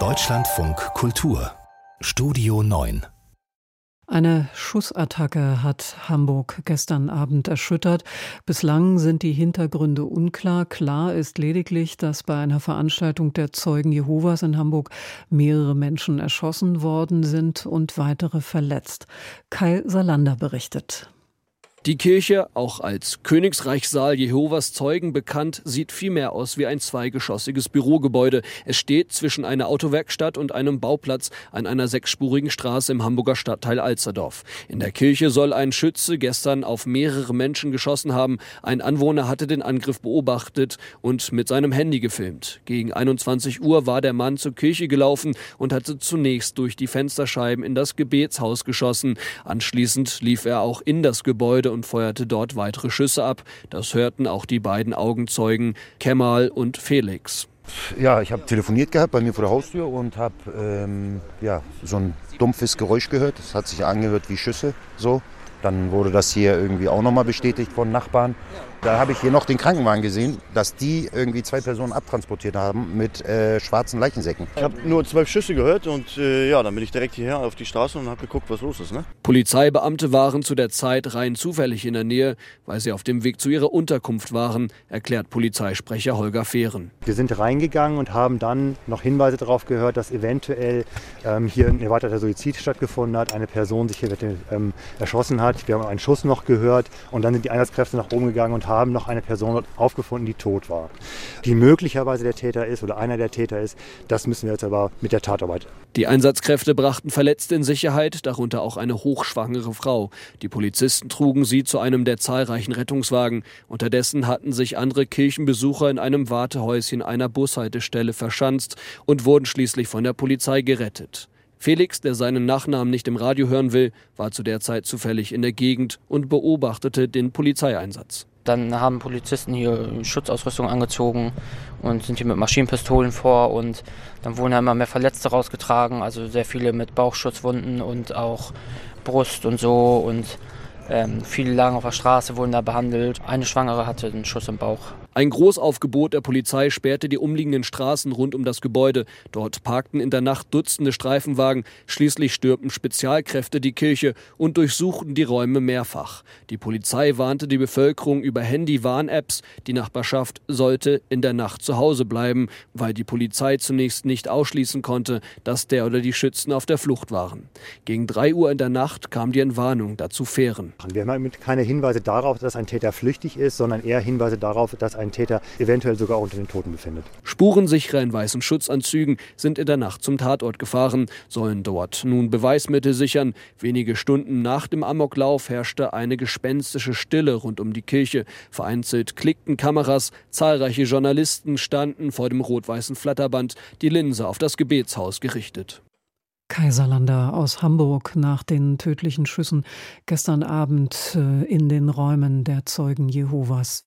Deutschlandfunk Kultur Studio 9 eine Schussattacke hat Hamburg gestern Abend erschüttert. Bislang sind die Hintergründe unklar. Klar ist lediglich, dass bei einer Veranstaltung der Zeugen Jehovas in Hamburg mehrere Menschen erschossen worden sind und weitere verletzt. Kai Salander berichtet. Die Kirche, auch als Königsreichssaal Jehovas Zeugen bekannt, sieht vielmehr aus wie ein zweigeschossiges Bürogebäude. Es steht zwischen einer Autowerkstatt und einem Bauplatz an einer sechsspurigen Straße im Hamburger Stadtteil Alsterdorf. In der Kirche soll ein Schütze gestern auf mehrere Menschen geschossen haben. Ein Anwohner hatte den Angriff beobachtet und mit seinem Handy gefilmt. Gegen 21 Uhr war der Mann zur Kirche gelaufen und hatte zunächst durch die Fensterscheiben in das Gebetshaus geschossen. Anschließend lief er auch in das Gebäude und feuerte dort weitere Schüsse ab. Das hörten auch die beiden Augenzeugen Kemal und Felix. Ja, ich habe telefoniert gehabt bei mir vor der Haustür und habe ähm, ja, so ein dumpfes Geräusch gehört. Es hat sich angehört wie Schüsse. So. Dann wurde das hier irgendwie auch nochmal bestätigt von Nachbarn. Da habe ich hier noch den Krankenwagen gesehen, dass die irgendwie zwei Personen abtransportiert haben mit äh, schwarzen Leichensäcken. Ich habe nur zwölf Schüsse gehört und äh, ja, dann bin ich direkt hierher auf die Straße und habe geguckt, was los ist. Ne? Polizeibeamte waren zu der Zeit rein zufällig in der Nähe, weil sie auf dem Weg zu ihrer Unterkunft waren, erklärt Polizeisprecher Holger Fehren. Wir sind reingegangen und haben dann noch Hinweise darauf gehört, dass eventuell ähm, hier ein erweiterter Suizid stattgefunden hat, eine Person sich hier ähm, erschossen hat. Wir haben einen Schuss noch gehört und dann sind die Einsatzkräfte nach oben gegangen und haben haben noch eine Person aufgefunden, die tot war. Die möglicherweise der Täter ist oder einer der Täter ist, das müssen wir jetzt aber mit der Tatarbeit. Die Einsatzkräfte brachten Verletzte in Sicherheit, darunter auch eine hochschwangere Frau. Die Polizisten trugen sie zu einem der zahlreichen Rettungswagen. Unterdessen hatten sich andere Kirchenbesucher in einem Wartehäuschen einer Bushaltestelle verschanzt und wurden schließlich von der Polizei gerettet. Felix, der seinen Nachnamen nicht im Radio hören will, war zu der Zeit zufällig in der Gegend und beobachtete den Polizeieinsatz. Dann haben Polizisten hier Schutzausrüstung angezogen und sind hier mit Maschinenpistolen vor und dann wurden ja immer mehr Verletzte rausgetragen, also sehr viele mit Bauchschutzwunden und auch Brust und so und ähm, viele lagen auf der Straße, wurden da behandelt. Eine Schwangere hatte einen Schuss im Bauch. Ein Großaufgebot der Polizei sperrte die umliegenden Straßen rund um das Gebäude. Dort parkten in der Nacht Dutzende Streifenwagen. Schließlich stürmten Spezialkräfte die Kirche und durchsuchten die Räume mehrfach. Die Polizei warnte die Bevölkerung über Handy-Warn-Apps. Die Nachbarschaft sollte in der Nacht zu Hause bleiben, weil die Polizei zunächst nicht ausschließen konnte, dass der oder die Schützen auf der Flucht waren. Gegen drei Uhr in der Nacht kam die Entwarnung, dazu Fähren. Wir haben keine Hinweise darauf, dass ein Täter flüchtig ist, sondern eher Hinweise darauf, dass ein ein Täter eventuell sogar unter den Toten befindet. Spurensicherer in weißen Schutzanzügen sind in der Nacht zum Tatort gefahren, sollen dort nun Beweismittel sichern. Wenige Stunden nach dem Amoklauf herrschte eine gespenstische Stille rund um die Kirche. Vereinzelt klickten Kameras, zahlreiche Journalisten standen vor dem rot-weißen Flatterband, die Linse auf das Gebetshaus gerichtet. Kaiserlander aus Hamburg nach den tödlichen Schüssen gestern Abend äh, in den Räumen der Zeugen Jehovas.